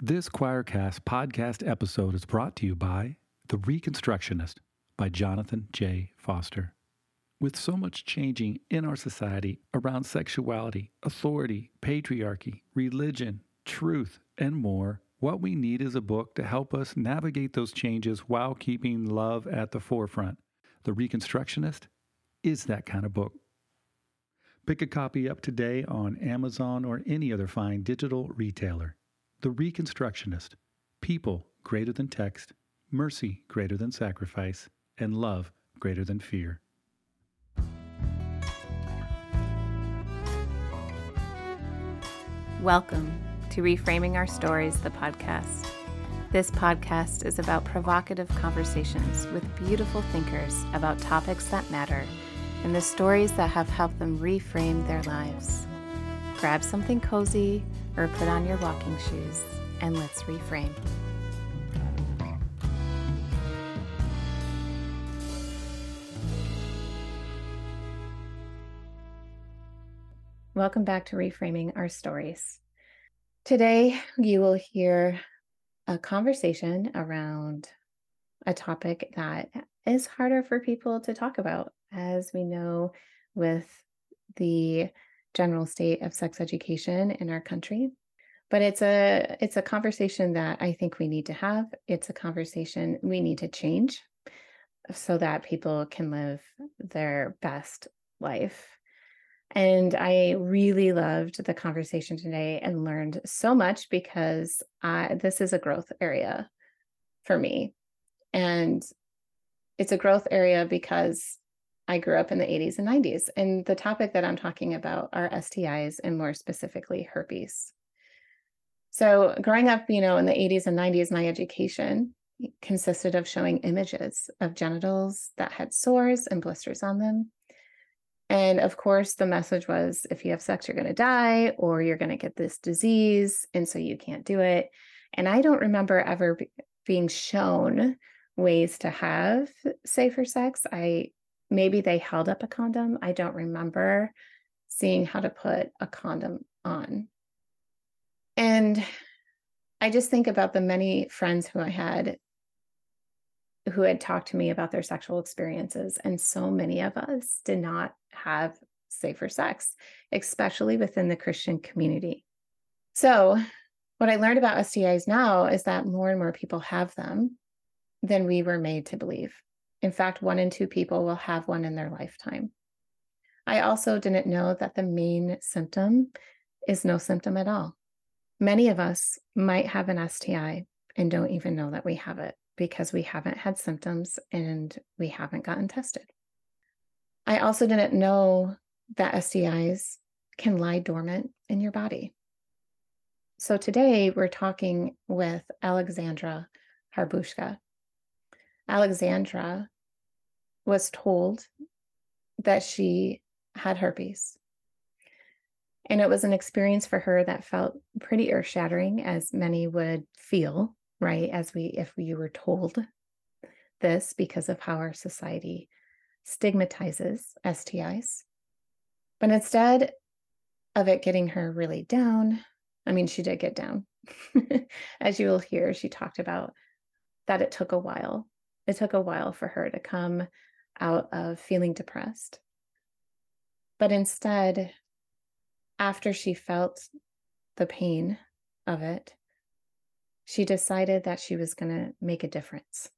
This Choircast podcast episode is brought to you by The Reconstructionist by Jonathan J. Foster. With so much changing in our society around sexuality, authority, patriarchy, religion, truth, and more, what we need is a book to help us navigate those changes while keeping love at the forefront. The Reconstructionist is that kind of book. Pick a copy up today on Amazon or any other fine digital retailer. The Reconstructionist People greater than text, mercy greater than sacrifice, and love greater than fear. Welcome to Reframing Our Stories, the podcast. This podcast is about provocative conversations with beautiful thinkers about topics that matter and the stories that have helped them reframe their lives. Grab something cozy or put on your walking shoes and let's reframe. Welcome back to Reframing Our Stories. Today, you will hear a conversation around a topic that is harder for people to talk about, as we know with the general state of sex education in our country. But it's a it's a conversation that I think we need to have. It's a conversation we need to change so that people can live their best life. And I really loved the conversation today and learned so much because I, this is a growth area for me. And it's a growth area because I grew up in the 80s and 90s. And the topic that I'm talking about are STIs and more specifically herpes. So, growing up, you know, in the 80s and 90s, my education consisted of showing images of genitals that had sores and blisters on them. And of course, the message was if you have sex, you're going to die or you're going to get this disease. And so you can't do it. And I don't remember ever be- being shown ways to have safer sex. I maybe they held up a condom. I don't remember seeing how to put a condom on. And I just think about the many friends who I had who had talked to me about their sexual experiences. And so many of us did not have safer sex, especially within the Christian community. So, what I learned about STIs now is that more and more people have them than we were made to believe. In fact, one in two people will have one in their lifetime. I also didn't know that the main symptom is no symptom at all. Many of us might have an STI and don't even know that we have it because we haven't had symptoms and we haven't gotten tested. I also didn't know that STIs can lie dormant in your body. So today we're talking with Alexandra Harbushka. Alexandra was told that she had herpes. And it was an experience for her that felt pretty earth shattering, as many would feel, right? As we, if we were told this because of how our society stigmatizes STIs. But instead of it getting her really down, I mean, she did get down. as you will hear, she talked about that it took a while it took a while for her to come out of feeling depressed. But instead, after she felt the pain of it, she decided that she was going to make a difference.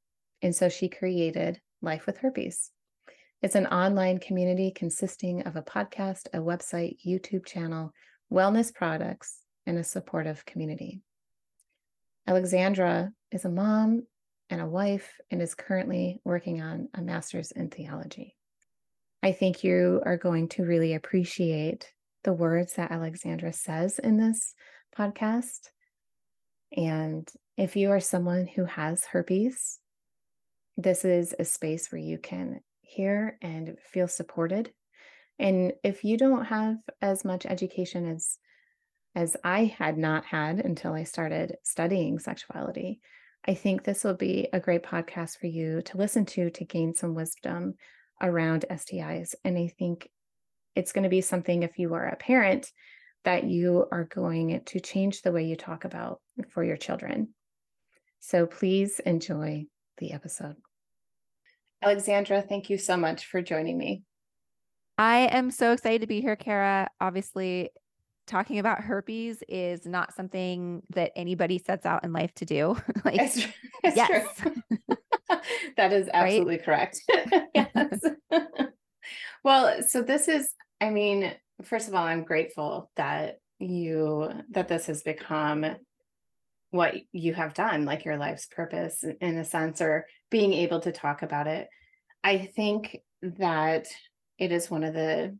And so she created Life with Herpes. It's an online community consisting of a podcast, a website, YouTube channel, wellness products, and a supportive community. Alexandra is a mom and a wife and is currently working on a master's in theology. I think you are going to really appreciate the words that Alexandra says in this podcast. And if you are someone who has herpes, this is a space where you can hear and feel supported. And if you don't have as much education as as I had not had until I started studying sexuality, I think this will be a great podcast for you to listen to to gain some wisdom around STIs. And I think it's going to be something if you are a parent that you are going to change the way you talk about for your children. So please enjoy the episode. Alexandra, thank you so much for joining me. I am so excited to be here, Kara. Obviously, talking about herpes is not something that anybody sets out in life to do. like, it's, it's yes, that is absolutely correct. yes. well, so this is, I mean, first of all, I'm grateful that you that this has become what you have done, like your life's purpose in a sense, or being able to talk about it. I think that it is one of the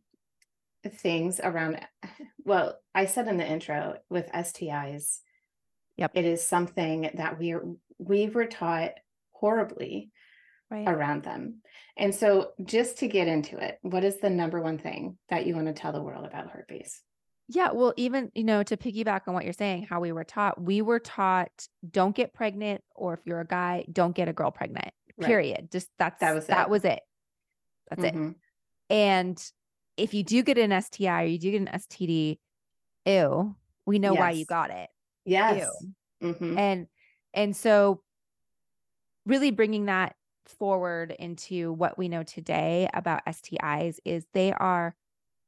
things around well i said in the intro with stis yep it is something that we we were taught horribly right. around them and so just to get into it what is the number one thing that you want to tell the world about herpes yeah well even you know to piggyback on what you're saying how we were taught we were taught don't get pregnant or if you're a guy don't get a girl pregnant right. period just that's that was that it. was it that's mm-hmm. it and if you do get an STI or you do get an STD, ew, we know yes. why you got it. Yes. Mm-hmm. And and so really bringing that forward into what we know today about STIs is they are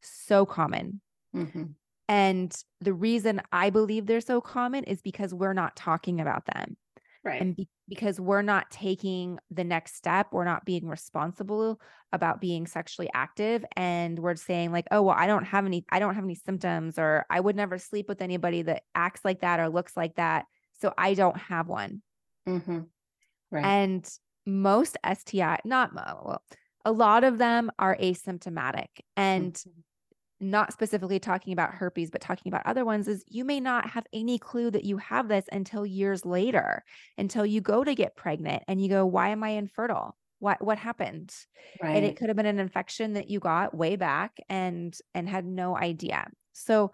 so common. Mm-hmm. And the reason I believe they're so common is because we're not talking about them. Right. And be- because we're not taking the next step, we're not being responsible about being sexually active. And we're saying, like, oh, well, I don't have any, I don't have any symptoms, or I would never sleep with anybody that acts like that or looks like that. So I don't have one. Mm-hmm. Right. And most STI, not well, a lot of them are asymptomatic. And mm-hmm not specifically talking about herpes, but talking about other ones, is you may not have any clue that you have this until years later, until you go to get pregnant and you go, Why am I infertile? What what happened? Right. And it could have been an infection that you got way back and and had no idea. So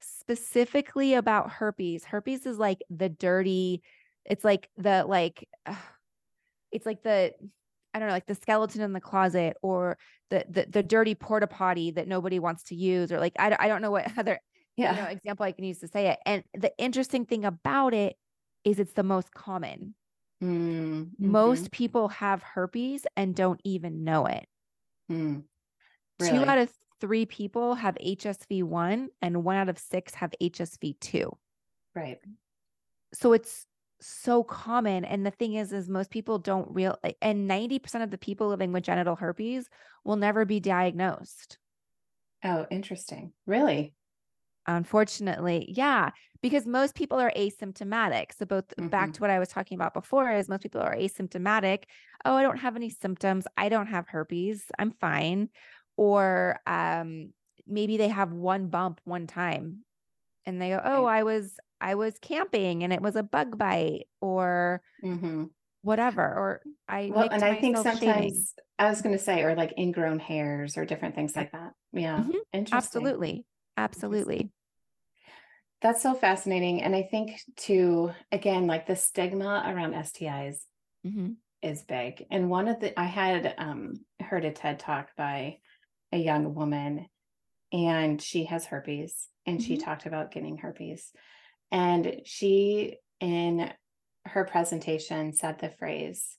specifically about herpes, herpes is like the dirty, it's like the like it's like the I don't know, like the skeleton in the closet or the the, the dirty porta potty that nobody wants to use, or like I, I don't know what other yeah. you know, example I can use to say it. And the interesting thing about it is it's the most common. Mm-hmm. Most people have herpes and don't even know it. Mm. Really? Two out of three people have HSV1 and one out of six have HSV2. Right. So it's so common and the thing is is most people don't real and 90% of the people living with genital herpes will never be diagnosed. Oh interesting. Really? Unfortunately yeah because most people are asymptomatic. So both mm-hmm. back to what i was talking about before is most people are asymptomatic. Oh i don't have any symptoms. I don't have herpes. I'm fine. Or um maybe they have one bump one time and they go oh i was I was camping and it was a bug bite or mm-hmm. whatever. Or I well, and I think sometimes. I was going to say, or like ingrown hairs or different things like that. Yeah, mm-hmm. interesting. Absolutely, absolutely. That's so fascinating, and I think too, again, like the stigma around STIs mm-hmm. is big. And one of the I had um, heard a TED talk by a young woman, and she has herpes, and she mm-hmm. talked about getting herpes and she, in her presentation, said the phrase,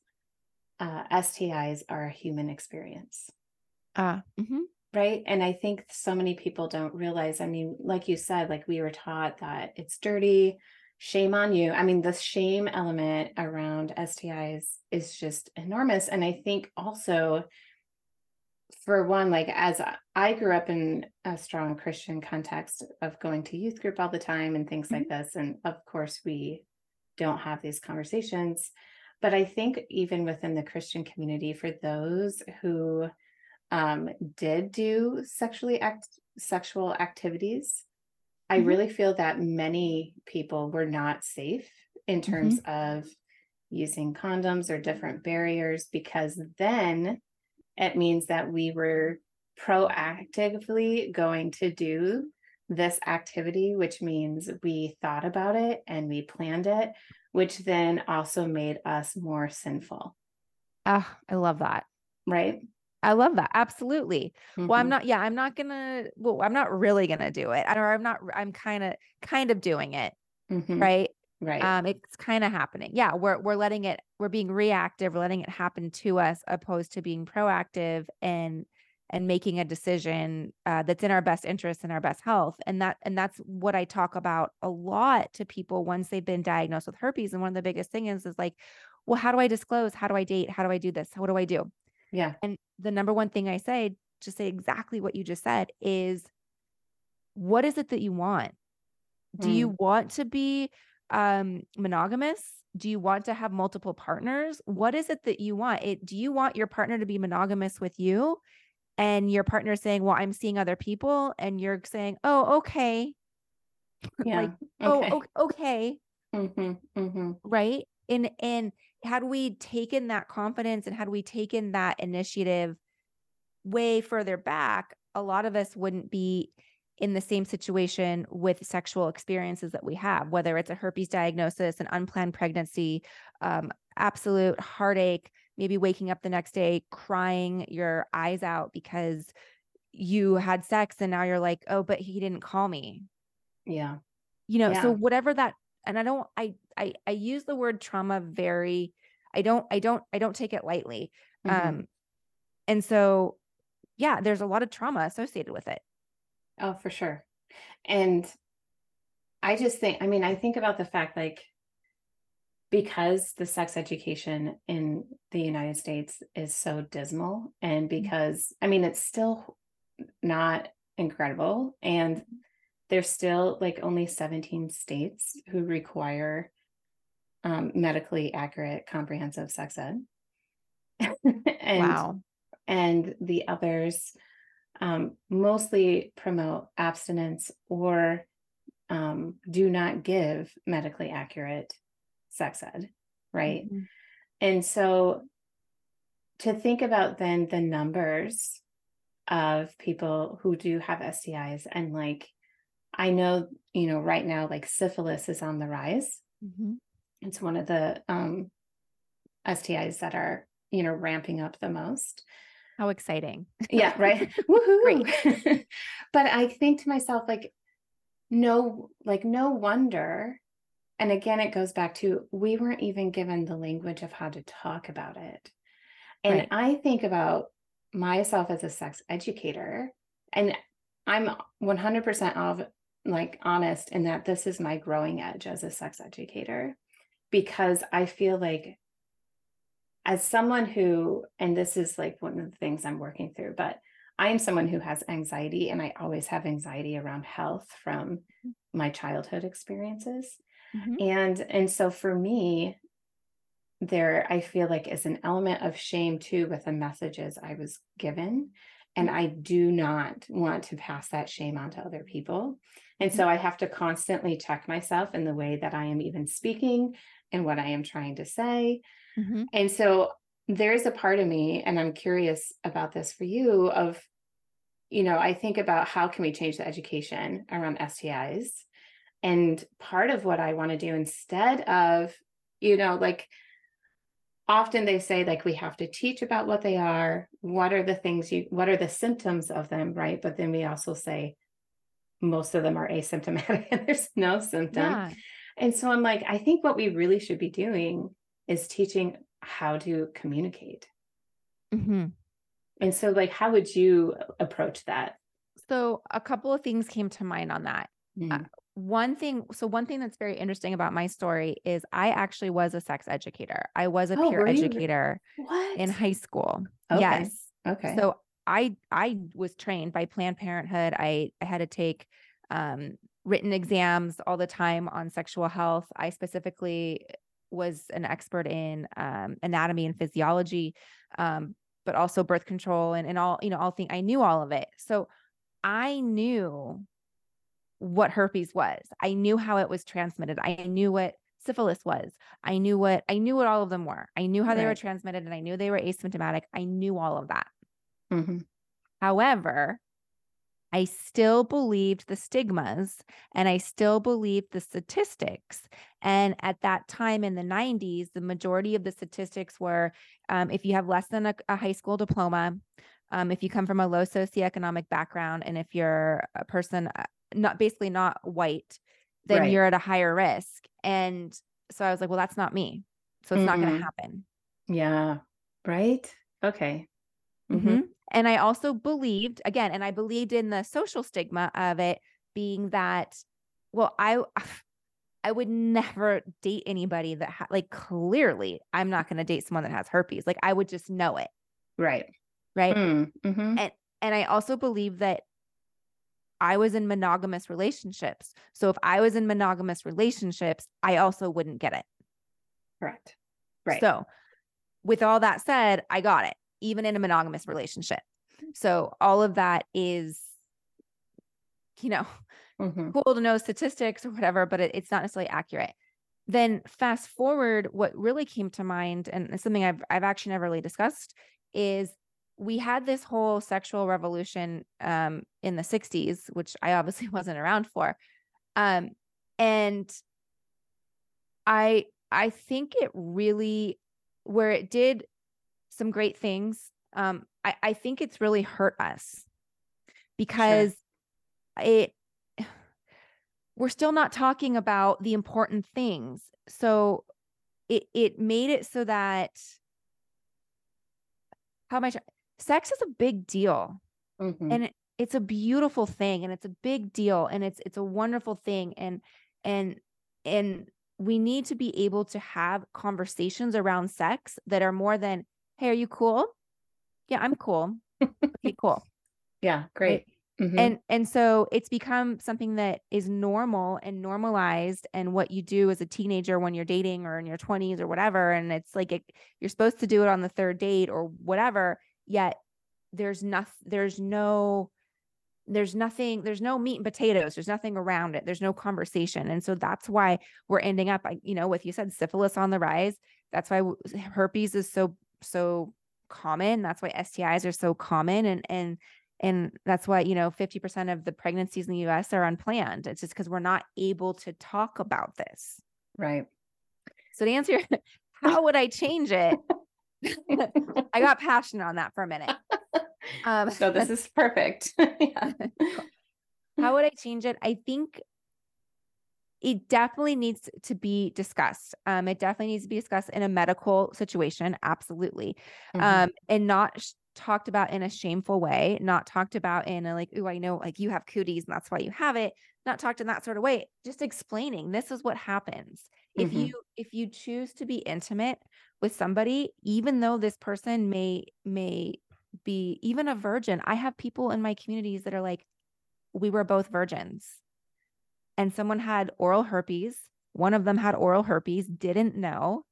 uh, STIs are a human experience. Ah, uh, mm-hmm. right. And I think so many people don't realize. I mean, like you said, like we were taught that it's dirty, shame on you. I mean, the shame element around STIs is just enormous. And I think also for one, like as I grew up in a strong Christian context of going to youth group all the time and things mm-hmm. like this. And of course, we don't have these conversations. But I think even within the Christian community, for those who um, did do sexually act sexual activities, mm-hmm. I really feel that many people were not safe in terms mm-hmm. of using condoms or different barriers because then it means that we were proactively going to do this activity, which means we thought about it and we planned it, which then also made us more sinful. Ah, I love that. Right. I love that. Absolutely. Well, I'm Mhm. not, yeah, I'm not gonna, well, I'm not really gonna do it. I don't, I'm not, I'm kind of, kind of doing it. Mhm. Right. Right. Um, it's kind of happening. Yeah. We're, we're letting it, we're being reactive, we're letting it happen to us opposed to being proactive and, and making a decision uh, that's in our best interest and our best health. And that, and that's what I talk about a lot to people once they've been diagnosed with herpes. And one of the biggest things is like, well, how do I disclose? How do I date? How do I do this? What do I do? yeah. And the number one thing I say, to say exactly what you just said, is what is it that you want? Do you want to be um, monogamous? Do you want to have multiple partners? What is it that you want? It, do you want your partner to be monogamous with you? And your partner saying, Well, I'm seeing other people. And you're saying, Oh, okay. Yeah. like, okay. Oh, okay. Mhm. Mhm. right and and had we taken that confidence and had we taken that initiative way further back a lot of us wouldn't be in the same situation with sexual experiences that we have whether it's a herpes diagnosis an unplanned pregnancy um, absolute heartache maybe waking up the next day crying your eyes out because you had sex and now you're like oh but he didn't call me Yeah. you know so whatever that and i don't I, I i use the word trauma very i don't i don't i don't take it lightly Mhm. um and so yeah there's a lot of trauma associated with it Oh, for sure. And I just think, I mean, I think about the fact like because the sex education in the United States is so dismal, and because I mean, it's still not incredible, and there's still like only 17 states who require um, medically accurate, comprehensive sex ed. and wow and the others um, mostly promote abstinence or um, do not give medically accurate sex ed, right? Mhm. And so to think about then the numbers of people who do have STIs and like I know, you know, right now like syphilis is on the rise. Mhm. It's one of the um STIs that are, you know, ramping up the most how exciting. Yeah right? Woohoo! But i think to myself like no like no wonder and again it goes back to we weren't even given the language of how to talk about it. And Right. i think about myself as a sex educator and i'm 100% of like honest in that this is my growing edge as a sex educator because i feel like as someone who, and this is like one of the things I'm working through, but I am someone who has anxiety and I always have anxiety around health from my childhood experiences. Mhm. And and so for me, there I feel like is an element of shame too with the messages I was given. And I do not want to pass that shame on to other people. And so I have to constantly check myself in the way that I am even speaking and what I am trying to say. Mhm. And so there's a part of me, and I'm curious about this for you of, you know, I think about how can we change the education around STIs? And part of what I want to do instead of, you know, like often they say like we have to teach about what they are, what are the things you what are the symptoms of them, right? But then we also say most of them are asymptomatic and there's no symptom. yeah And so I'm like, I think what we really should be doing is teaching how to communicate. Mhm. And so, like, how would you approach that? so a couple of things came to mind on that Mm. one thing so one thing that's very interesting about my story is i actually was a sex educator i was a Oh, peer educator in high school Okay. yes okay. so i i was trained by planned parenthood i i had to take um written exams all the time on sexual health i specifically was an expert in um, anatomy and physiology um, but also birth control and, and all you know all things i knew all of it. So i knew what herpes was. I knew how it was transmitted. I knew what syphilis was. I knew what i knew what all of them were. I knew how they were transmitted and i knew they were asymptomatic. I knew all of that. Mhm. However, I still believed the stigmas and I still believed the statistics. And at that time in the 90s, the majority of the statistics were um, if you have less than a, a high school diploma, Um, if you come from a low socioeconomic background and if you're a person uh, not basically not white, then Right. you're at a higher risk. And so I was like, well, that's not me. So it's not going to happen. Yeah. Right. Okay. Mhm. And I also believed again, and I believed in the social stigma of it being that, well, I I would never date anybody that ha- like clearly I'm not going to date someone that has herpes. Like I would just know it, Right. right? Mm, mhm. And I also believe that I was in monogamous relationships. So if I was in monogamous relationships, I also wouldn't get it. Correct. Right. So, with all that said, I got it, even in a monogamous relationship. So, all of that is, you know, Mhm. cool to know statistics or whatever, but it, it's not necessarily accurate. Then, fast forward, what really came to mind, and it's something I've, I've actually never really discussed, is we had this whole sexual revolution um, in the 60s, which I obviously wasn't around for. Um, and I I think it really where it did some great things. Um, I, I think it's really hurt us because it we're still not talking about the important things. So it it made it so that how much sex is a big deal Mhm. and it, it's a beautiful thing and it's a big deal and it's it's a wonderful thing and and and we need to be able to have conversations around sex that are more than hey are you cool yeah i'm cool okay cool yeah. Great. Mhm. and and so it's become something that is normal and normalized and what you do as a teenager when you're dating or in your 20s or whatever and it's like it, you're supposed to do it on the third date or whatever yet there's nothing there's no there's nothing there's no meat and potatoes there's nothing around it there's no conversation and so that's why we're ending up you know with you said syphilis on the rise that's why herpes is so so common that's why stis are so common and and and that's why you know 50% of the pregnancies in the us are unplanned it's just because we're not able to talk about this right. so to answer how would i change it i got passionate on that for a minute um so this is perfect. yeah. how would I change it? I think it definitely needs to be discussed. Um, it definitely needs to be discussed in a medical situation, absolutely, Mhm. um, and not sh- talked about in a shameful way, not talked about in a like, oh, I know, like you have cooties and that's why you have it. Not talked in that sort of way. Just explaining this is what happens if Mhm. you if you choose to be intimate with somebody, even though this person may may be even a virgin. I have people in my communities that are like, we were both virgins and someone had oral herpes. One of them had oral herpes, didn't know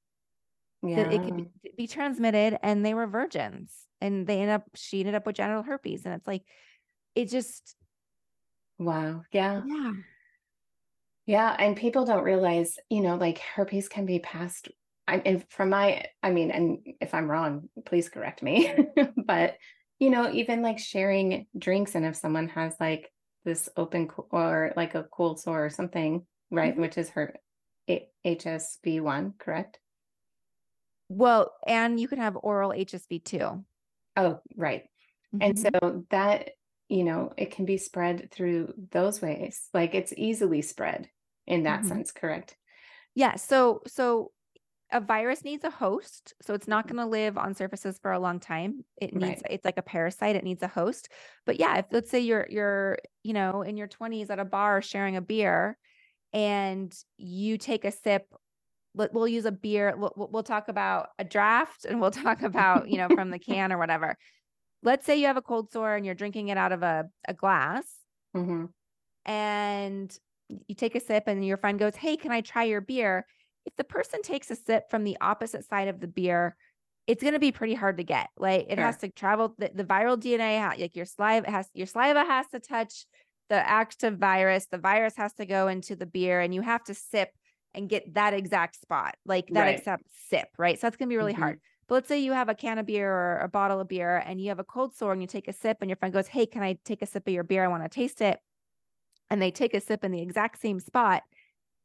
yeah. that it could be, be transmitted, and they were virgins. And they ended up, she ended up with genital herpes. And it's like, it just, wow. Yeah. yeah. Yeah, and people don't realize, you know, like herpes can be passed. I, and from my, I mean, and if I'm wrong, please correct me. but you know, even like sharing drinks, and if someone has like this open co- or like a cold sore or something, right, Mhm. which is her A- HSV one, correct? Well, and you can have oral HSV too. Oh, right. And Mhm. so that, you know, it can be spread through those ways. Like it's easily spread in that Mhm. sense, correct? Yeah. So, so a virus needs a host. So it's not Mhm. going to live on surfaces for a long time. It needs, Right. it's like a parasite. It needs a host. But yeah, if let's say you're, you're, you know, in your 20s at a bar sharing a beer and you take a sip, we'll use a beer. We'll, we'll talk about a draft and we'll talk about, you know, from the can or whatever. Let's say you have a cold sore and you're drinking it out of a, a glass hmm and you take a sip and your friend goes, Hey, can I try your beer? If the person takes a sip from the opposite side of the beer, it's going to be pretty hard to get. Like it has to travel the, the viral DNA, like your saliva has your saliva has to touch the active virus. The virus has to go into the beer and you have to sip and get that exact spot, like that Right. exact sip, right? So that's going to be really Mhm. hard. But let's say you have a can of beer or a bottle of beer and you have a cold sore and you take a sip and your friend goes, Hey, can I take a sip of your beer? I want to taste it. And they take a sip in the exact same spot.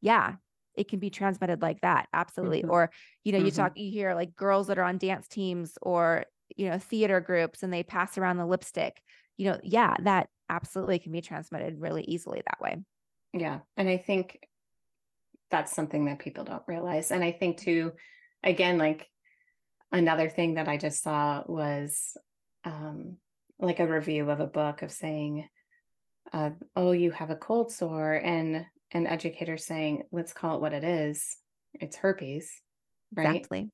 Yeah, it can be transmitted like that. Absolutely. Mhm. Or, you know, you Mhm. talk, you hear like girls that are on dance teams or you know, theater groups and they pass around the lipstick, you know, yeah, that absolutely can be transmitted really easily that way. Yeah. And I think that's something that people don't realize. And I think too, again, like another thing that I just saw was um, like a review of a book of saying, uh, "Oh, you have a cold sore," and an educator saying, "Let's call it what it is. It's herpes." Right. Exactly.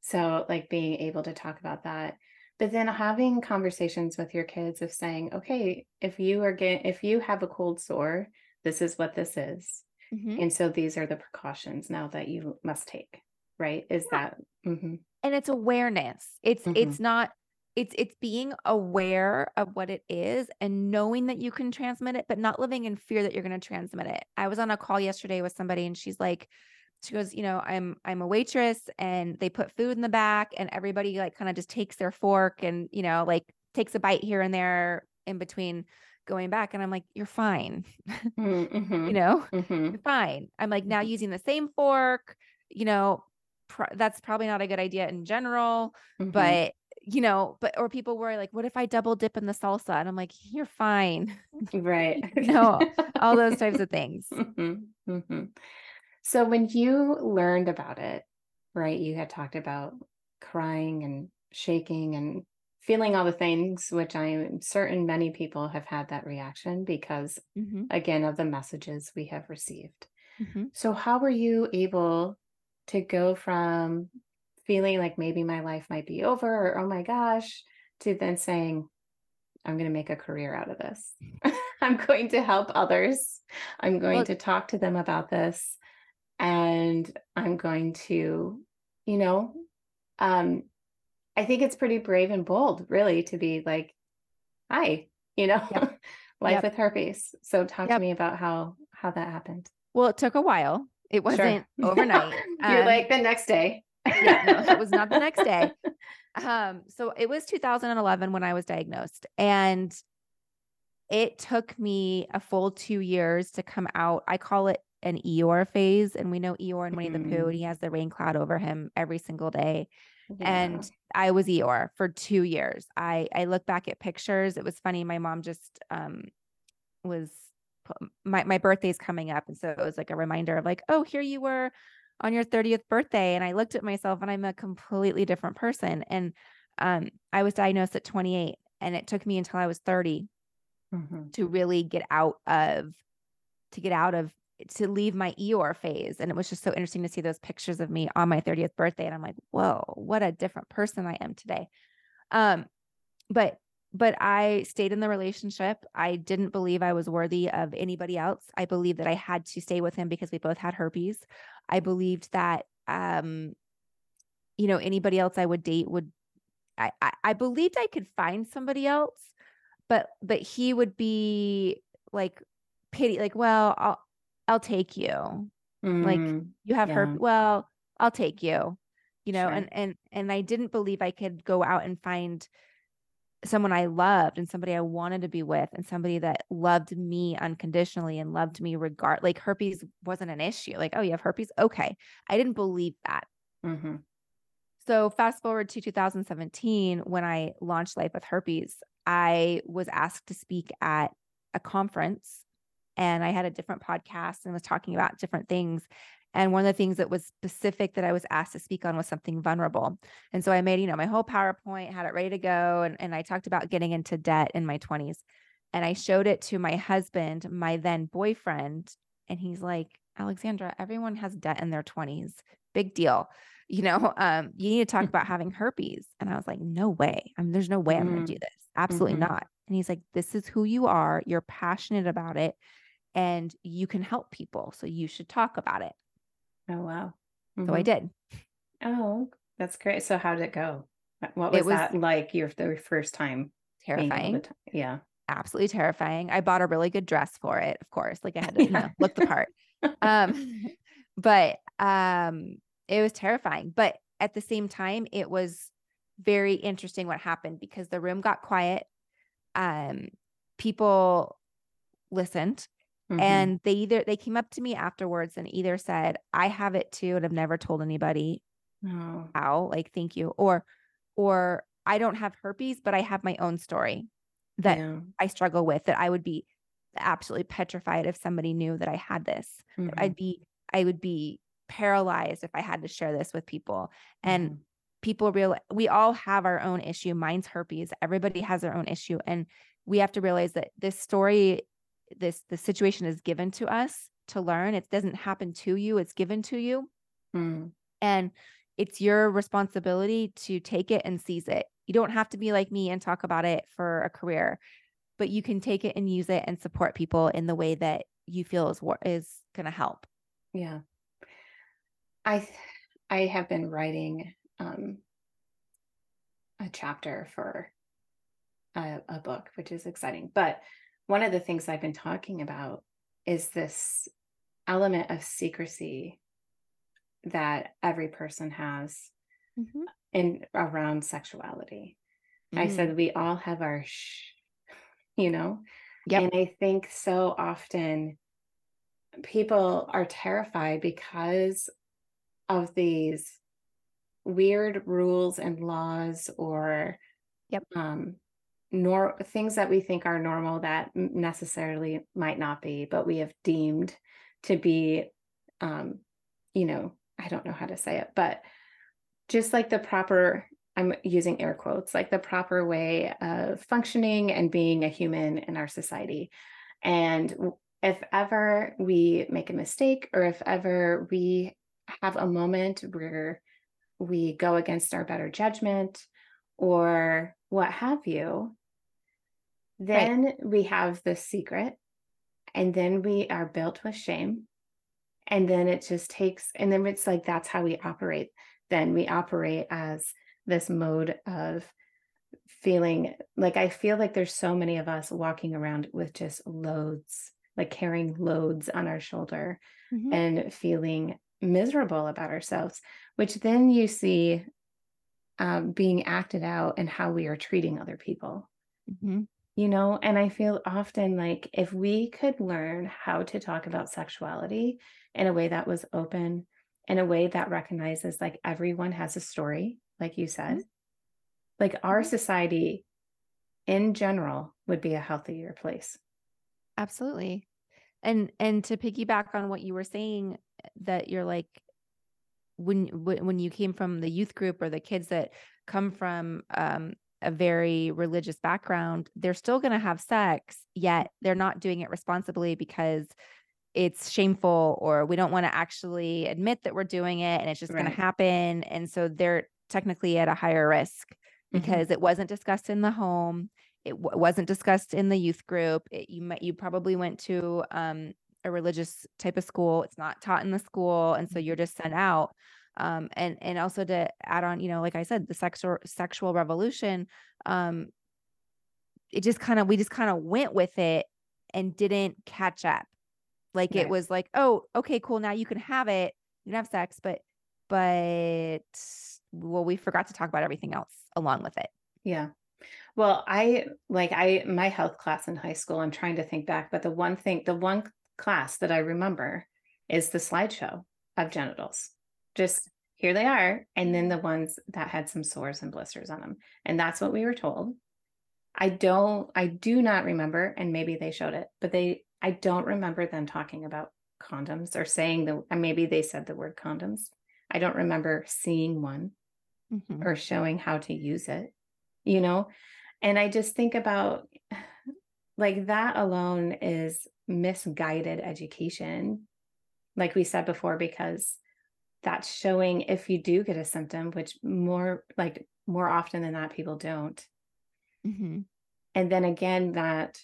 So, like being able to talk about that, but then having conversations with your kids of saying, "Okay, if you are getting, if you have a cold sore, this is what this is, Mhm. and so these are the precautions now that you must take." Right? Is Yeah. that? mhm, And it's awareness. It's mhm, it's not it's it's being aware of what it is and knowing that you can transmit it, but not living in fear that you're going to transmit it. I was on a call yesterday with somebody and she's like, she goes, you know, I'm I'm a waitress and they put food in the back and everybody like kind of just takes their fork and, you know, like takes a bite here and there in between going back. And I'm like, you're fine. mm, you mhm, know, mhm, you're fine. I'm like now mhm. using the same fork, you know, pr- that's probably not a good idea in general, Mhm. but you know, but or people were like, what if I double dip in the salsa? And I'm like, you're fine. Right. Know, all those types of things. Mhm, mhm. So when you learned about it, right, you had talked about crying and shaking and feeling all the things, which I'm certain many people have had that reaction because, hmm again, of the messages we have received. hmm So, how were you able to go from feeling like maybe my life might be over or, oh my gosh, to then saying, I'm going to make a career out of this. I'm going to help others. I'm going Well, to talk to them about this. And I'm going to, you know, um, I think it's pretty brave and bold, really, to be like, hi, you know, Yep. life Yep. with herpes. So talk to me about how how that happened. well, it took a while. It wasn't overnight. You're Um, like the next day. yeah, no, it was not the next day. Um, so it was 2011 when I was diagnosed, and it took me a full two years to come out. I call it an Eeyore phase, and we know Eeyore and Winnie the Pooh, and he has the rain cloud over him every single day. Yeah. And I was Eeyore for two years. I I look back at pictures. It was funny. My mom just um was my my birthday's coming up, and so it was like a reminder of like, oh, here you were on your 30th birthday, and I looked at myself, and I'm a completely different person. And um, I was diagnosed at 28, and it took me until I was 30 Mhm. to really get out of to get out of to leave my Eeyore phase. And it was just so interesting to see those pictures of me on my 30th birthday. And I'm like, whoa, what a different person I am today. Um, but but I stayed in the relationship. I didn't believe I was worthy of anybody else. I believed that I had to stay with him because we both had herpes. I believed that um, you know, anybody else I would date would I, I I believed I could find somebody else, but but he would be like pity, like, well, I'll I'll take you. Like Mm, you have her, well, I'll take you. You know, sure. and and and I didn't believe I could go out and find someone I loved and somebody I wanted to be with and somebody that loved me unconditionally and loved me regard like herpes wasn't an issue. Like, oh, you have herpes? Okay. I didn't believe that. hmm So fast forward to 2017 when I launched Life with Herpes, I was asked to speak at a conference and I had a different podcast and was talking about different things. And one of the things that was specific that I was asked to speak on was something vulnerable. And so I made, you know, my whole PowerPoint, had it ready to go. And, and I talked about getting into debt in my 20s. And I showed it to my husband, my then boyfriend. And he's like, Alexandra, everyone has debt in their 20s. Big deal you know, um, you need to talk about having herpes. And I was like, no way. I mean, there's no way I'm going to do Mm, this. Absolutely mhm. not. And he's like, this is who you are. You're passionate about it and you can help people. So you should talk about it. Oh wow. So I Mhm. did. Oh, that's great. So how did it go? What- was, It was that like your the first time being able to terrifying, t- yeah. absolutely terrifying. I bought a really good dress for it, of course. Like I had to, you know, look the part. Um, but um, it was terrifying. But at the same time, it was very interesting what happened because the room got quiet. Um, people listened Mhm. and they either they came up to me afterwards and either said, I have it too, and I've never told anybody Oh. how, like, thank you, or or I don't have herpes, but I have my own story that Yeah. I struggle with that I would be absolutely petrified if somebody knew that I had this. that Mhm. I'd be I would be paralyzed if I had to share this with people. And Mhm. people real we all have our own issue. Mine's herpes. Everybody has their own issue and we have to realize that this story this the situation is given to us to learn. It doesn't happen to you, it's given to you Mm. and it's your responsibility to take it and seize it. You don't have to be like me and talk about it for a career, but you can take it and use it and support people in the way that you feel is what is going to help. Yeah. I I have been writing um a chapter for a, a book, which is exciting. But one of the things I've been talking about is this element of secrecy that every person has in around sexuality. I Mm. said we all have our shh, you know? Yep. And I think so often people are terrified because of these weird rules and laws or Yep. um nor things that we think are normal that necessarily might not be but we have deemed to be um you know i don't know how to say it but just like the proper i'm using air quotes like the proper way of functioning and being a human in our society. And if ever we make a mistake or if ever we have a moment where we go against our better judgment or what have you then we have the secret and then we are built with shame and then it just takes and then it's like that's how we operate then we operate as this mode of feeling like i feel like there's so many of us walking around with just loads like carrying loads on our shoulder Mhm. and feeling miserable about ourselves which then you see um, being acted out and how we are treating other people Mhm. You know and i feel often like if we could learn how to talk about sexuality in a way that was open in a way that recognizes like everyone has a story like you said like our Mhm. society in general would be a healthier place Absolutely. And and to piggyback on what you were saying that you're like when when when you came from the youth group or the kids that come from um a very religious background, they're still going to have sex, yet they're not doing it responsibly because it's shameful or we don't want to actually admit that we're doing it and it's just going to happen. And so they're technically at a higher risk Mhm. because it wasn't discussed in the home. It w- wasn't discussed in the youth group. It, you might, you probably went to um, a religious type of school. It's not taught in the school, and so you're just sent out. Um, and and also to add on, you know, like I said, the sexual sexual revolution. Um, it just kind of we just kind of went with it and didn't catch up. Like Right. it was like, oh, okay, cool. Now you can have it. You can have sex, but but well, we forgot to talk about everything else along with it. Yeah. Well, I like I my health class in high school, I'm trying to think back, but the one thing, the one class that I remember is the slideshow of genitals. Just here they are, and then the ones that had some sores and blisters on them. And that's what we were told. I don't I do not remember, and maybe they showed it, but they I don't remember them talking about condoms or saying the maybe they said the word condoms. I don't remember seeing one Mhm. or showing how to use it, you know? And I just think about like that alone is misguided education, like we said before, because that's showing if you do get a symptom, which more like more often than not, people don't. Mhm. And then again, that,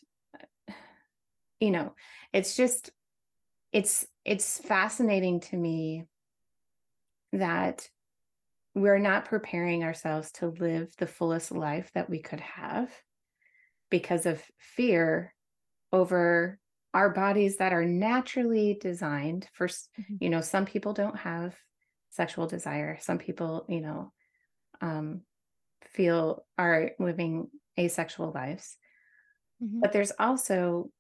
you know, it's just, it's, it's fascinating to me that we're not preparing ourselves to live the fullest life that we could have because of fear over our bodies that are naturally designed for Mhm. you know some people don't have sexual desire some people you know um feel are living asexual lives Mhm. but there's also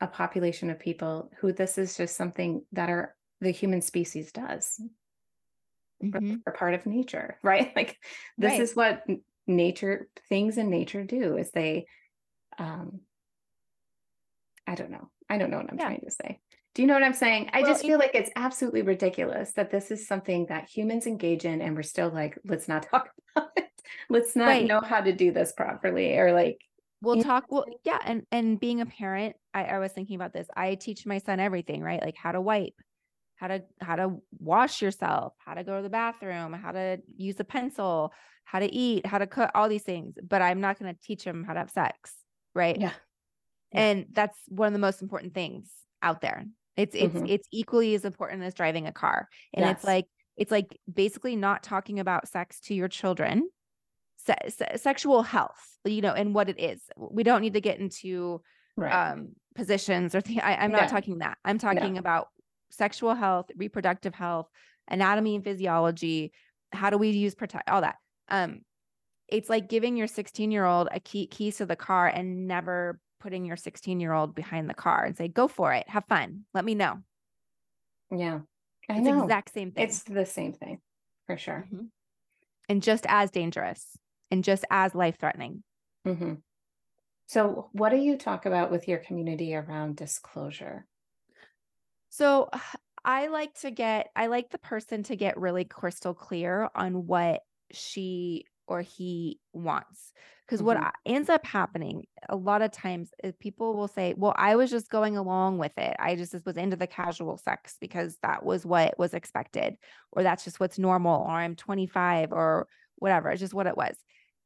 a population of people who this is just something that are the human species does Mhm. are part of nature, right? Like this Right. is what nature things in nature do is they um I don't know. I don't know what I'm yeah. trying to say. Do you know what I'm saying? I well, just feel like it's absolutely ridiculous that this is something that humans engage in and we're still like, let's not talk about it. Let's not right. know how to do this properly or like we'll talk well yeah and and being a parent I, I was thinking about this i teach my son everything right like how to wipe how to how to wash yourself how to go to the bathroom how to use a pencil how to eat how to cook all these things but i'm not going to teach him how to have sex right yeah. yeah. and that's one of the most important things out there it's it's mm-hmm. it's equally as important as driving a car and yes. it's like it's like basically not talking about sex to your children se- se- sexual health you know and what it is we don't need to get into right. um positions or th- I, am not talking that i'm talking no. about sexual health reproductive health anatomy and physiology how do we use protect all that um it's like giving your 16 year old a key keys to the car and never putting your 16 year old behind the car and say go for it have fun let me know yeah I it's know. exact same thing it's the same thing for sure mm-hmm. and just as dangerous and just as life threatening. Mm-hmm. So, what do you talk about with your community around disclosure? So, I like to get, I like the person to get really crystal clear on what she or he wants. Because mm-hmm. what ends up happening a lot of times is people will say, Well, I was just going along with it. I just was into the casual sex because that was what was expected, or that's just what's normal, or I'm 25, or whatever. It's just what it was.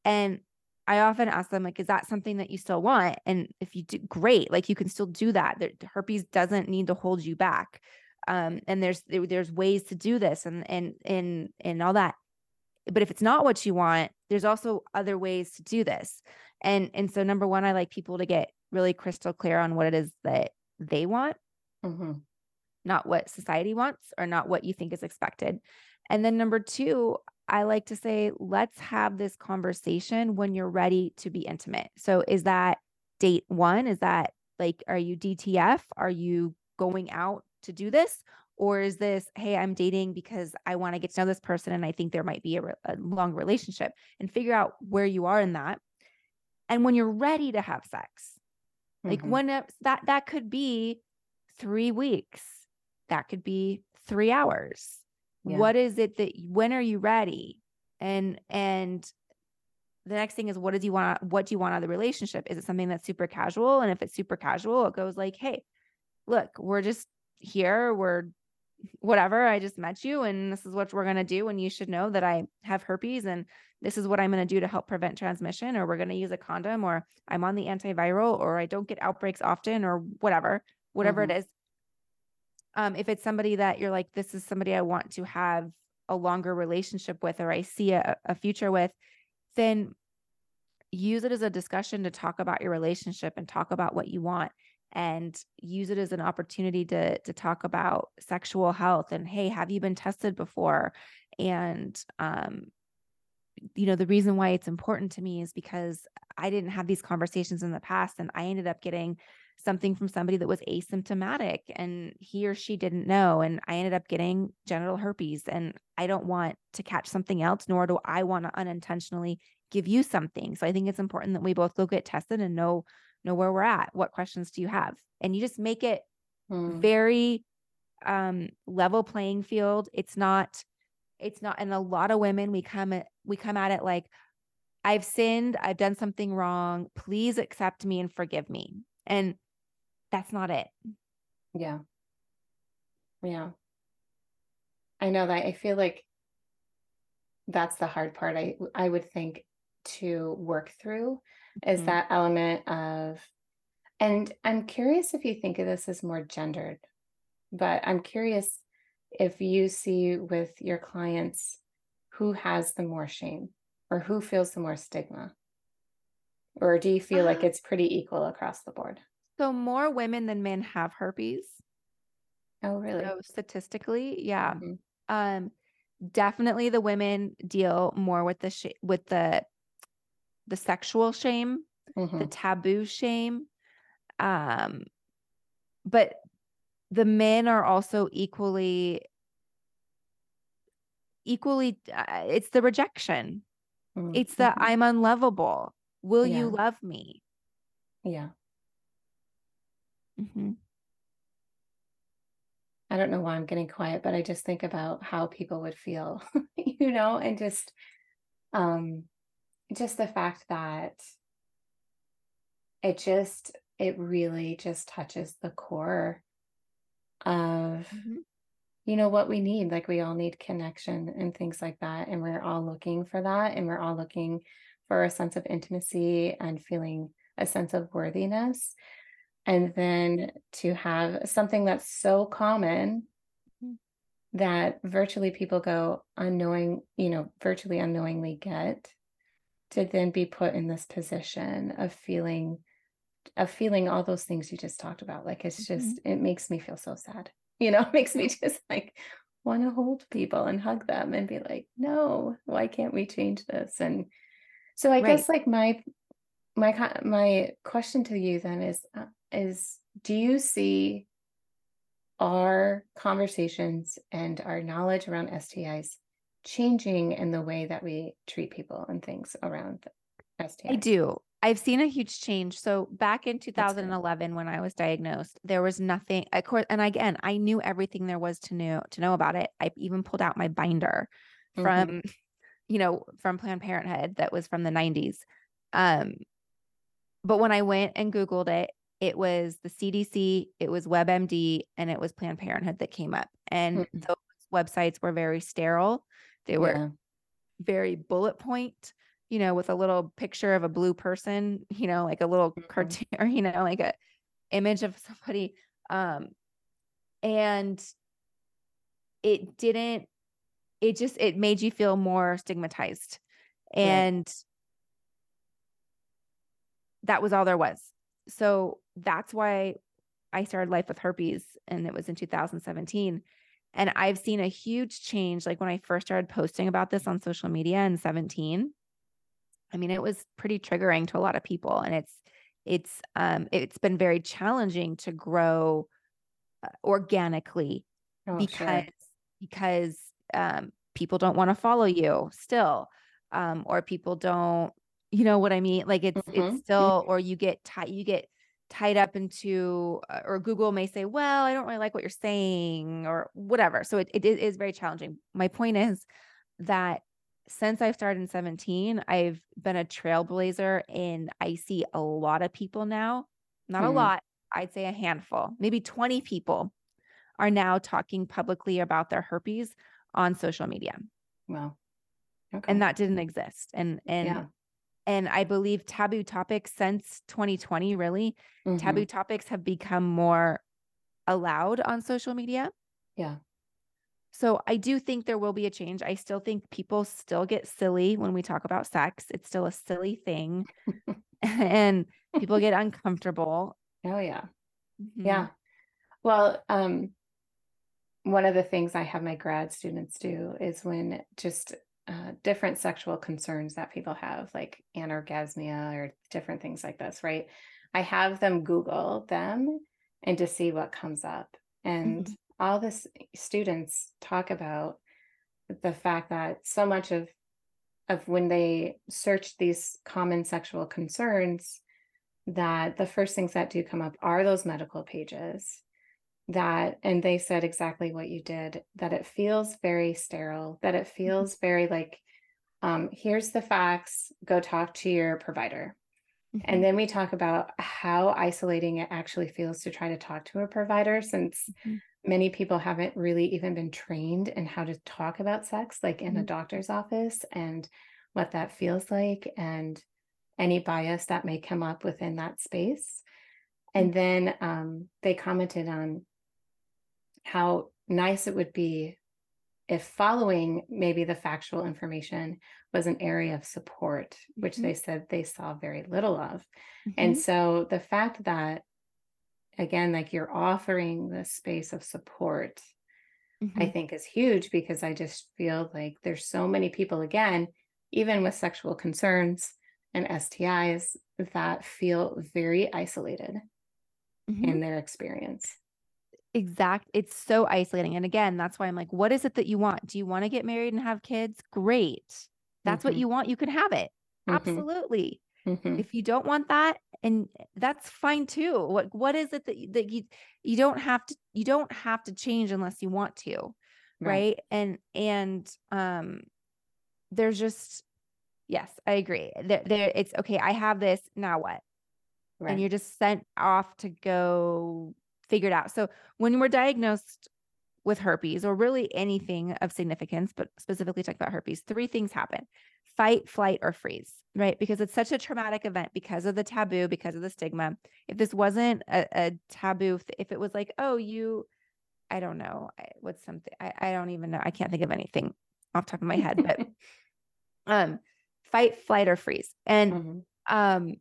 And I often ask them, like, is that something that you still want? And if you do, great, like you can still do that. The herpes doesn't need to hold you back. Um, and there's there's ways to do this and and and and all that. But if it's not what you want, there's also other ways to do this. And and so number one, I like people to get really crystal clear on what it is that they want, mm-hmm. not what society wants or not what you think is expected. And then number two, I like to say, let's have this conversation when you're ready to be intimate. So, is that date one? Is that like, are you DTF? Are you going out to do this? Or is this, hey, I'm dating because I want to get to know this person and I think there might be a, re- a long relationship and figure out where you are in that. And when you're ready to have sex, like mm-hmm. when it, that that could be three weeks, that could be three hours, yeah. what is it that when are you ready and and the next thing is what does you want what do you want out of the relationship is it something that's super casual and if it's super casual it goes like hey look we're just here we're whatever i just met you and this is what we're going to do and you should know that i have herpes and this is what i'm going to do to help prevent transmission or we're going to use a condom or i'm on the antiviral or i don't get outbreaks often or whatever whatever mm-hmm. it is um, if it's somebody that you're like, this is somebody I want to have a longer relationship with, or I see a, a future with, then use it as a discussion to talk about your relationship and talk about what you want and use it as an opportunity to to talk about sexual health and hey have you been tested before and um you know the reason why it's important to me is because I didn't have these conversations in the past and I ended up getting something from somebody that was asymptomatic and he or she didn't know. And I ended up getting genital herpes. And I don't want to catch something else, nor do I want to unintentionally give you something. So I think it's important that we both go get tested and know know where we're at. What questions do you have? And you just make it hmm. very um level playing field. It's not it's not and a lot of women we come at we come at it like I've sinned, I've done something wrong. Please accept me and forgive me. And that's not it. Yeah. Yeah. I know that I feel like that's the hard part I I would think to work through is mm-hmm. that element of and I'm curious if you think of this as more gendered, but I'm curious if you see with your clients who has the more shame or who feels the more stigma? Or do you feel uh, like it's pretty equal across the board? So more women than men have herpes. Oh, really? So statistically, yeah. Mm-hmm. Um, definitely the women deal more with the sh- with the the sexual shame, mm-hmm. the taboo shame. Um, but the men are also equally equally uh, it's the rejection Mm, It's the mhm. I'm unlovable. Will you love me? Yeah. mm-hmm. I don't know why I'm getting quiet, but I just think about how people would feel, you know, and just um just the fact that it just it really just touches the core of Mhm. you know what we need like we all need connection and things like that and we're all looking for that and we're all looking for a sense of intimacy and feeling a sense of worthiness and then to have something that's so common Mhm. that virtually people go unknowing you know virtually unknowingly get to then be put in this position of feeling of feeling all those things you just talked about like it's just it makes me feel so sad you know? It makes me just like want to hold people and hug them and be like no why can't we change this? And so i Right. guess like my my my question to you then is uh, is do you see our conversations and our knowledge around STIs changing in the way that we treat people and things around STIs? I do. I've seen a huge change. So back in 2011, when I was diagnosed, there was nothing. Of course, and again, I knew everything there was to know to know about it. I even pulled out my binder from, you know, from Planned Parenthood that was from the 90s. Um, but when I went and Googled it, it was the CDC, it was WebMD, and it was Planned Parenthood that came up. And Mhm. those websites were very sterile. They were Yeah. very bullet point, you know, with a little picture of a blue person, you know, like a little Mhm. cartoon or, you know, like a image of somebody. Um, and it didn't, it just, it made you feel more stigmatized. And that was all there was. So that's why I started life with herpes and it was in 2017. And I've seen a huge change. Like when I first started posting about this on social media in 17, I mean, it was pretty triggering to a lot of people. And it's, it's, um, it's been very challenging to grow uh, organically Oh, because, sure. because, um, people don't want to follow you still, um, or people don't, you know what I mean? Like it's, Mhm. it's still, or you get tight, you get tied up into, uh, or Google may say, well, I don't really like what you're saying or whatever. So it, it is- very challenging. My point is that since I've started in 17, I've been a trailblazer and I see a lot of people now, not a Mm. lot, I'd say a handful, maybe 20 people are now talking publicly about their herpes on social media. Wow. Okay. And that didn't exist. And and Yeah. And I believe taboo topics since 2020 really Mhm. taboo topics have become more allowed on social media. Yeah. So I do think there will be a change. I still think people still get silly when we talk about sex. It's still a silly thing. and people get uncomfortable. Oh yeah. Mhm. Yeah. Well, um, one of the things I have my grad students do is when just uh, different sexual concerns that people have, like anorgasmia or different things like this, right? I have them Google them and to see what comes up. And Mhm. all the students talk about the fact that so much of of when they search these common sexual concerns that the first things that do come up are those medical pages that and they said exactly what you did that it feels very sterile that it feels very like um here's the facts go talk to your provider Mhm. and then we talk about how isolating it actually feels to try to talk to a provider since Mhm. many people haven't really even been trained in how to talk about sex like in a Mhm. doctor's office and what that feels like and any bias that may come up within that space and then um, they commented on how nice it would be if following maybe the factual information was an area of support which Mhm. they said they saw very little of and Mhm. so the fact that, again, like you're offering this space of support, I Mhm. think is huge because I just feel like there's so many people, again, even with sexual concerns and STIs, that feel very isolated Mhm. in their experience. Exact. It's so isolating. And again, that's why I'm like, what is it that you want? Do you want to get married and have kids? Great. that's what Mhm. you want, you can have it. Mhm. Absolutely. Mhm. If you don't want that, and that's fine too. What what is it that you, that you you don't have to you don't have to change unless you want to, right? And and um there's just yes, I agree. There, there it's okay, I have this, now what? Right. and you're just sent off to go figure it out. So when we're diagnosed with herpes or really anything of significance, but specifically talking about herpes, three things happen fight, flight, or freeze, right? Because it's such a traumatic event because of the taboo, because of the stigma. If this wasn't a, a taboo, if it was like, oh, you, I don't know, I- what's something, I, I don't even know, I can't think of anything off the top of my head, but um, fight, flight, or freeze. And Mhm. um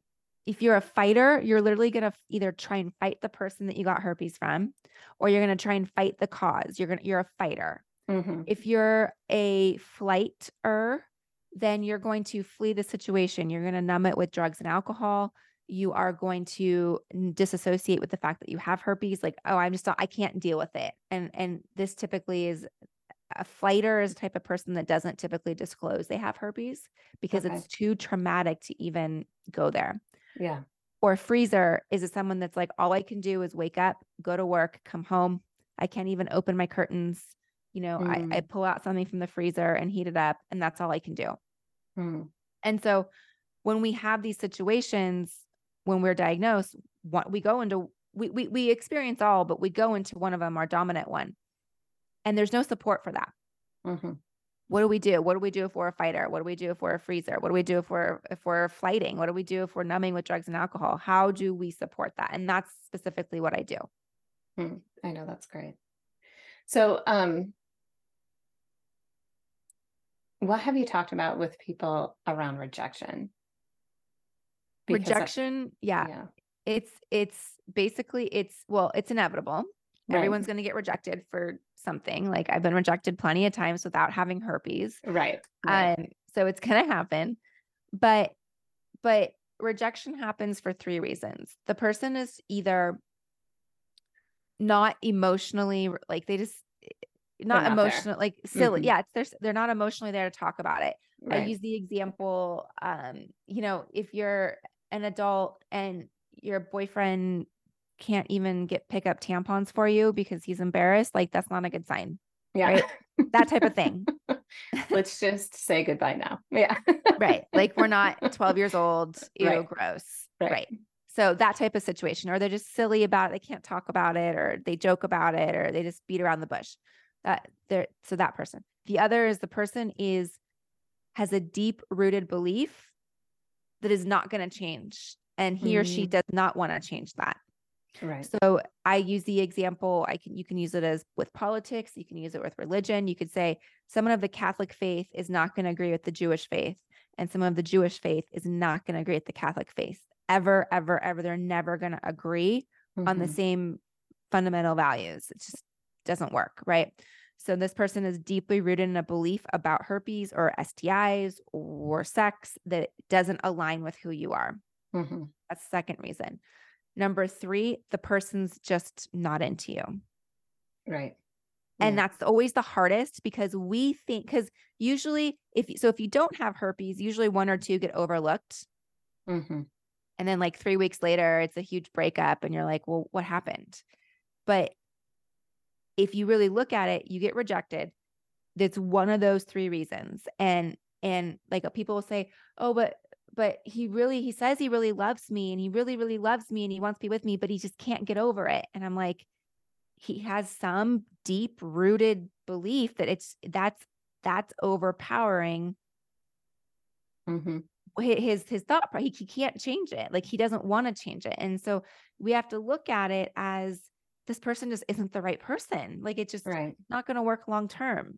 if you're a fighter you're literally going to either try and fight the person that you got herpes from or you're going to try and fight the cause. You're going to you're a fighter. Mhm. if you're a flighter then you're going to flee the situation. You're going to numb it with drugs and alcohol. You are going to disassociate with the fact that you have herpes. Like oh i'm just not, i can't deal with it. And and this typically is a fighter is a type of person that doesn't typically disclose they have herpes because Okay. it's too traumatic to even go there Yeah. or freezer is it someone that's like all i can do is wake up go to work come home i can't even open my curtains you know I, I pull out something from the freezer and heat it up and that's all i can do Mm. and so when we have these situations when we're diagnosed what we go into we, we we experience all but we go into one of them our dominant one and there's no support for that Mhm. What do we do? What do we do if we're a fighter? What do we do if we're a freezer? What do we do if we're if we're flighting? What do we do if we're numbing with drugs and alcohol? How do we support that? And that's specifically what I do. Mm, I know that's great. So, um, what have you talked about with people around rejection? Because I- Rejection, yeah, yeah, it's it's basically it's well, it's inevitable. Right. Everyone's going to get rejected for something. Like I've been rejected plenty of times without having herpes. right, right. Um, so it's gonna happen. But but rejection happens for three reasons. The person is either not emotionally like they just not, not there. emotional like silly. Mhm. Yeah, it's they're they're not emotionally there to talk about it. I use the example, um, you know, if you're an adult and your boyfriend can't even get pick up tampons for you because he's embarrassed, like that's not a good sign. yeah. right. That type of thing. Let's just say goodbye now. Yeah. right. Like we're not 12 years old. Ew, Right. gross. Right. Right. So that type of situation, or they're just silly about it. They can't talk about it, or they joke about it, or they just beat around the bush. That there. So that person. The other is the person is has a deep rooted belief that is not going to change, and he or she Mm. does not want to change that. Right. So I use the example, I can you can use it as with politics, you can use it with religion. You could say someone of the Catholic faith is not going to agree with the Jewish faith, and someone of the Jewish faith is not going to agree with the Catholic faith. Ever, ever, ever. They're never going to agree on the Mhm. same fundamental values. It just doesn't work, right? So this person is deeply rooted in a belief about herpes or STIs or sex that doesn't align with who you are. Mhm. That's the second reason. Number three, the person's just not into you. Right. And Yeah. that's always the hardest because we think, because usually, if you- so, if you don't have herpes, usually one or two get overlooked. Mhm. And then, like, three weeks later, it's a huge breakup, and you're like, well, what happened? But if you really look at it, you get rejected. That's one of those three reasons. And, and like people will say, oh, but, but he really, he says he really loves me and he really, really loves me and he wants to be with me, but he just can't get over it. And I'm like, he has some deep rooted belief that it's that's that's overpowering Mhm. his his thought he, he can't change it like he doesn't want to change it and so we have to look at it as this person just isn't the right person like it's just Right. not going to work long term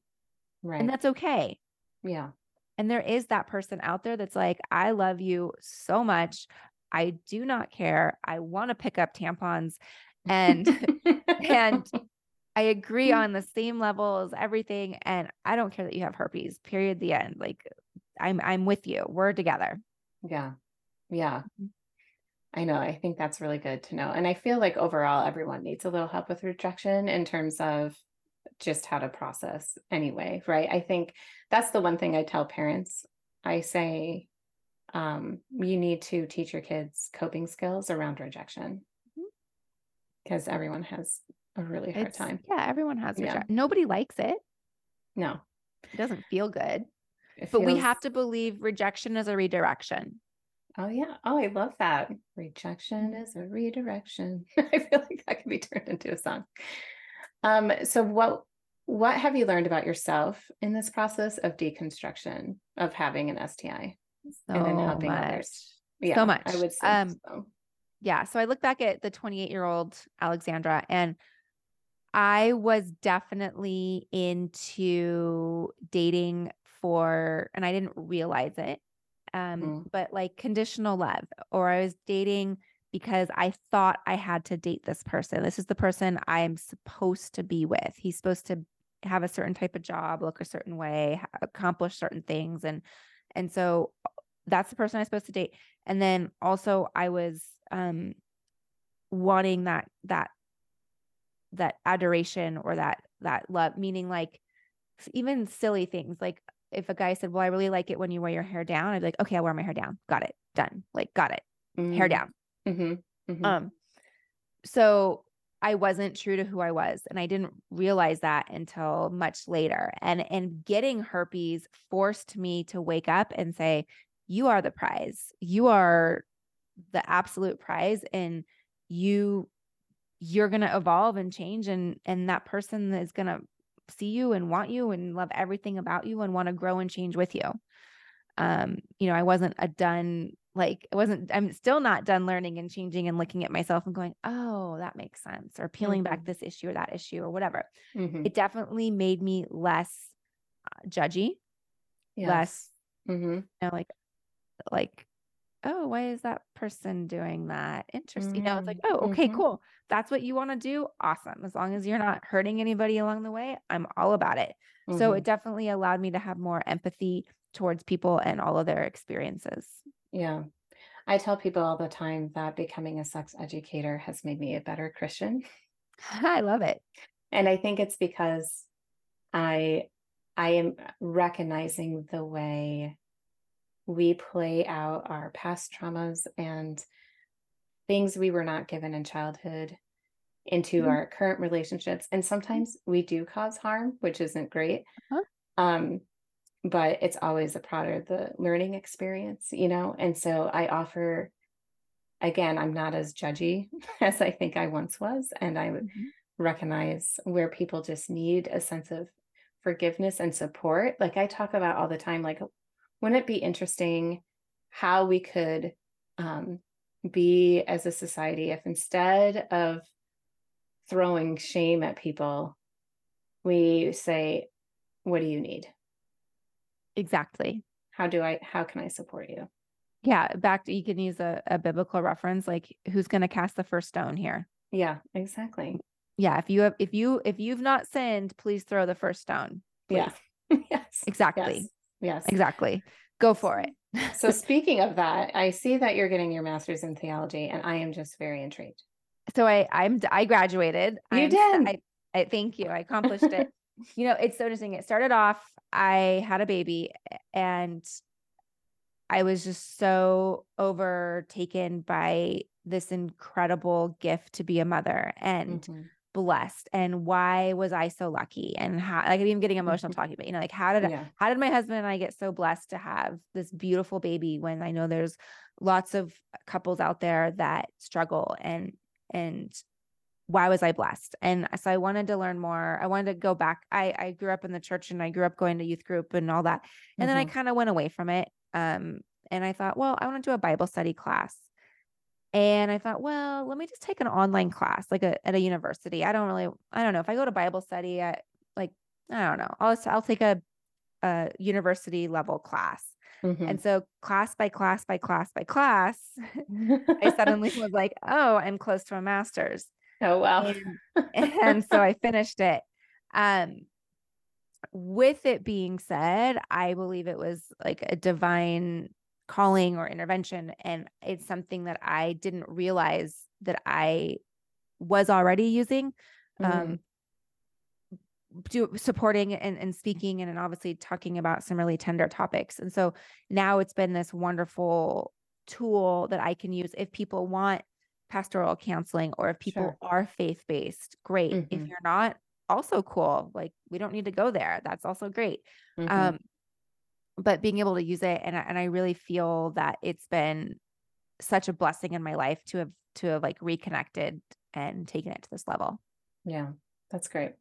Right. and that's okay yeah. And there is that person out there that's like i love you so much i do not care i want to pick up tampons and and I agree on the same level as everything. And I don't care that you have herpes, period. The end. Like I'm I'm with you. We're together. Yeah. Yeah. Mm-hmm. I know. I think that's really good to know. And I feel like overall, everyone needs a little help with rejection in terms of just how to process anyway. Right. I think that's the one thing I tell parents I say um, you need to teach your kids coping skills around rejection because mm-hmm. everyone has a really hard it's, time. Yeah, everyone has yeah. Nobody likes it. No, it doesn't feel good. It but feels... we have to believe rejection is a redirection. Oh yeah. Oh, I love that. Rejection mm-hmm. is a redirection. I feel like that could be turned into a song. Um, so what what have you learned about yourself in this process of deconstruction of having an STI so and then helping much. others? Yeah, so much. I would say um, so. Yeah. So I look back at the 28 year old Alexandra and I was definitely into dating for, and I didn't realize it, um, mm. but like conditional love, or I was dating because I thought I had to date this person. This is the person I'm supposed to be with. He's supposed to have a certain type of job, look a certain way, accomplish certain things, and and so that's the person I'm supposed to date. And then also I was um wanting that that that adoration or that that love meaning like even silly things like if a guy said well i really like it when you wear your hair down i'd be like okay I'll wear my hair down got it done like got it mm-hmm. hair down mm-hmm. Mm-hmm. um so i wasn't true to who i was and i didn't realize that until much later and and getting herpes forced me to wake up and say you are the prize you are the absolute prize and you you're going to evolve and change and and that person is going to see you and want you and love everything about you and want to grow and change with you um you know i wasn't a done like it wasn't i'm still not done learning and changing and looking at myself and going oh that makes sense or peeling mm-hmm. back this issue or that issue or whatever mm-hmm. it definitely made me less uh, judgy yes. less mm-hmm. you know like like oh, why is that person doing that? Interesting. Mm-hmm. You know, it's like, mm-hmm. oh, okay, mm-hmm. cool. That's what you want to do. Awesome. As long as you're not hurting anybody along the way, I'm all about it. Mm-hmm. So it definitely allowed me to have more empathy towards people and all of their experiences. Yeah. I tell people all the time that becoming a sex educator has made me a better Christian. I love it. And I think it's because I I am recognizing the way we play out our past traumas and things we were not given in childhood into mm-hmm. our current relationships and sometimes we do cause harm which isn't great uh-huh. um but it's always a part of the learning experience you know and so i offer again i'm not as judgy as i think i once was and i would mm-hmm. recognize where people just need a sense of forgiveness and support like i talk about all the time like wouldn't it be interesting how we could um, be as a society if instead of throwing shame at people, we say, What do you need? Exactly. How do I, how can I support you? Yeah. Back to, you can use a, a biblical reference like, who's going to cast the first stone here? Yeah, exactly. Yeah. If you have, if you, if you've not sinned, please throw the first stone. Please. Yeah. yes. Exactly. Yes. Yes. Exactly. Go for it. so speaking of that, I see that you're getting your master's in theology and I am just very intrigued. So I I'm I graduated. You I'm, did. I, I thank you. I accomplished it. you know, it's so interesting. It started off I had a baby and I was just so overtaken by this incredible gift to be a mother and mm-hmm blessed and why was I so lucky and how like I'm even getting emotional talking about you know like how did yeah. I, how did my husband and I get so blessed to have this beautiful baby when I know there's lots of couples out there that struggle and and why was I blessed? And so I wanted to learn more. I wanted to go back. I I grew up in the church and I grew up going to youth group and all that. And mm-hmm. then I mm-hmm. kind of went away from it. Um and I thought, well, I want to do a Bible study class. And I thought, well, let me just take an online class, like a, at a university. I don't really, I don't know if I go to Bible study, I like, I don't know. I'll, I'll take a, a university level class. Mm-hmm. And so class by class by class by class, I suddenly was like, oh, I'm close to a master's. Oh, wow. And, and so I finished it. Um, with it being said, I believe it was like a divine calling or intervention. And it's something that I didn't realize that I was already using. Um, mm-hmm. Um, do supporting and, and speaking and, and obviously talking about some really tender topics. And so now it's been this wonderful tool that I can use if people want pastoral counseling or if people Sure. are faith-based, great. If Mhm. you're not, also cool. Like we don't need to go there. That's also great. Mhm. Um, but being able to use it and I, and I really feel that it's been such a blessing in my life to have to have like reconnected and taken it to this level. Yeah, that's great.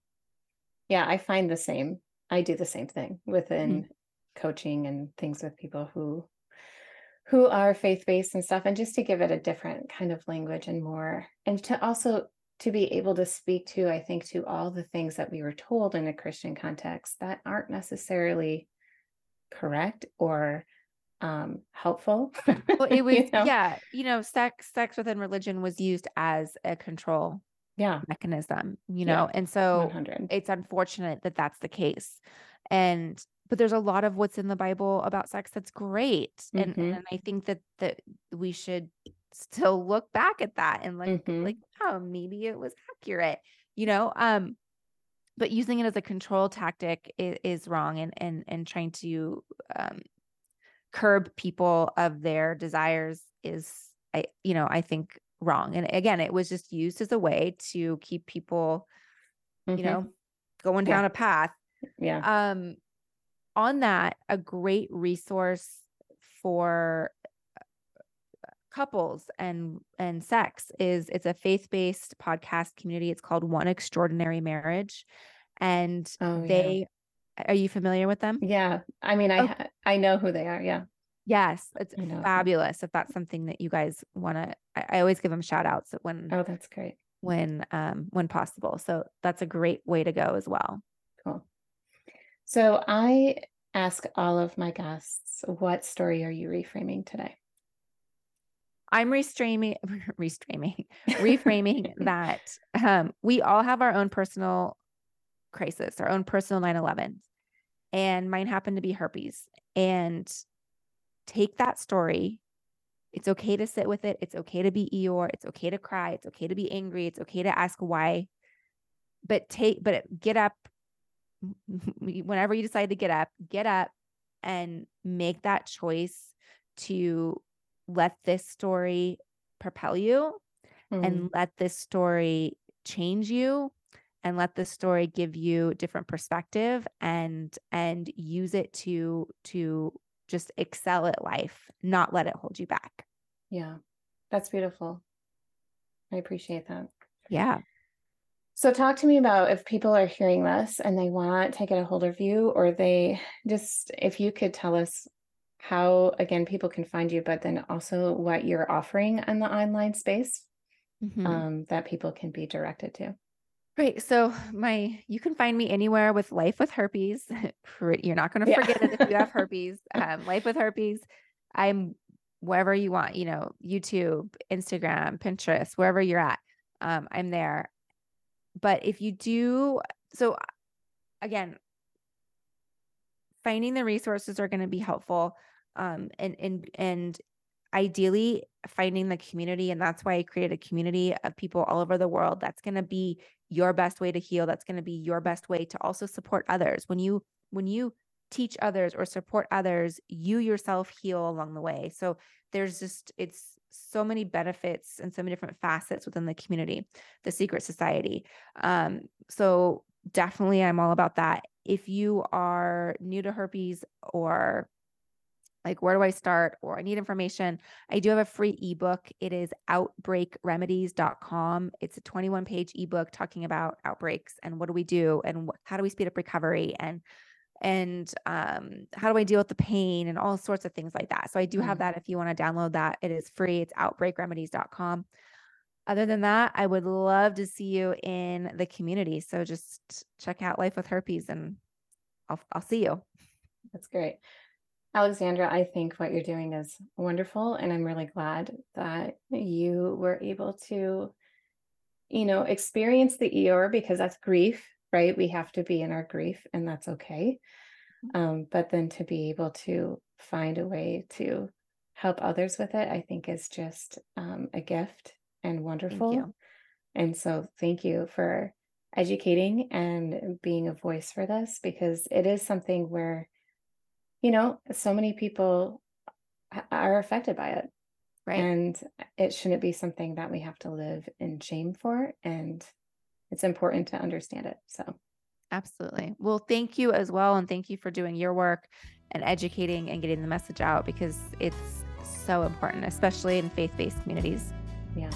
Yeah, I find the same. I do the same thing within coaching and things with people who who are faith-based and stuff and just to give it a different kind of language and more and to also to be able to speak to I think to all the things that we were told in a Christian context that aren't necessarily correct or um helpful. Well, it was You know? yeah, you know, sex sex within religion was used as a control Yeah, mechanism, you Yeah, know, and so 100. it's unfortunate that that's the case. And but there's a lot of what's in the Bible about sex that's great, and Mhm. and I think that that we should still look back at that and like Mhm. like oh maybe it was accurate, you know. Um, but using it as a control tactic is, is wrong, and and and trying to um curb people of their desires is I you know I think wrong. And again, it was just used as a way to keep people you Mhm. know going Yeah. down a path Yeah. um on that a great resource for couples and and sex is it's a faith-based podcast community it's called one extraordinary marriage and Oh, yeah. they are you familiar with them Yeah. I mean, I Oh. I know who they are. Yeah. yes it's I know them. fabulous if that's something that you guys want to I, I always give them shout outs when Oh, that's great. when um when possible so that's a great way to go as well Cool. So I ask all of my guests, what story are you reframing today? I'm restraining, restraining, reframing that um, we all have our own personal crisis, our own personal 9 11. And mine happened to be herpes. And take that story. It's okay to sit with it. It's okay to be Eeyore. It's okay to cry. It's okay to be angry. It's okay to ask why. But take, but get up whenever you decide to get up, get up and make that choice to let this story propel you Mm, and let this story change you and let this story give you different perspective and and use it to to just excel at life not let it hold you back yeah, that's beautiful. I appreciate that. yeah So, talk to me about if people are hearing this and they want to get a hold of you, or they just, if you could tell us how, again, people can find you, but then also what you're offering in the online space Mhm. um, that people can be directed to. Right. So my you can find me anywhere with Life with Herpes. You're not going to Yeah. forget it if you have herpes. Um, Life with Herpes. I'm wherever you want, you know, YouTube, Instagram, Pinterest, wherever you're at. Um, I'm there. But if you do, so again, finding the resources are going to be helpful. Um, and and and ideally finding the community and that's why i created a community of people all over the world. That's going to be your best way to heal. That's going to be your best way to also support others. When you when you teach others or support others you yourself heal along the way. So there's just it's so many benefits and so many different facets within the community the secret society um so definitely i'm all about that if you are new to herpes or like where do I start or I need information, I do have a free ebook. It is outbreakremedies.com. It's a 21 page ebook talking about outbreaks and what do we do and how do we speed up recovery and and um, how do I deal with the pain and all sorts of things like that. So I do have Mm. that if you want to download that. It is free. It's outbreakremedies.com. Other than that, I would love to see you in the community. So just check out Life with Herpes and I'll I'll see you. That's great. Alexandra, I think what you're doing is wonderful. And I'm really glad that you were able to, you know, experience the Eeyore because that's grief, right? We have to be in our grief and that's okay. Um, but then to be able to find a way to help others with it, I think is just um, a gift and wonderful. And so thank you for educating and being a voice for this because it is something where, you know, so many people are affected by it. Right. And it shouldn't be something that we have to live in shame for. And it's important to understand it. So, absolutely. Well, thank you as well. And thank you for doing your work and educating and getting the message out because it's so important, especially in faith based communities. Yeah.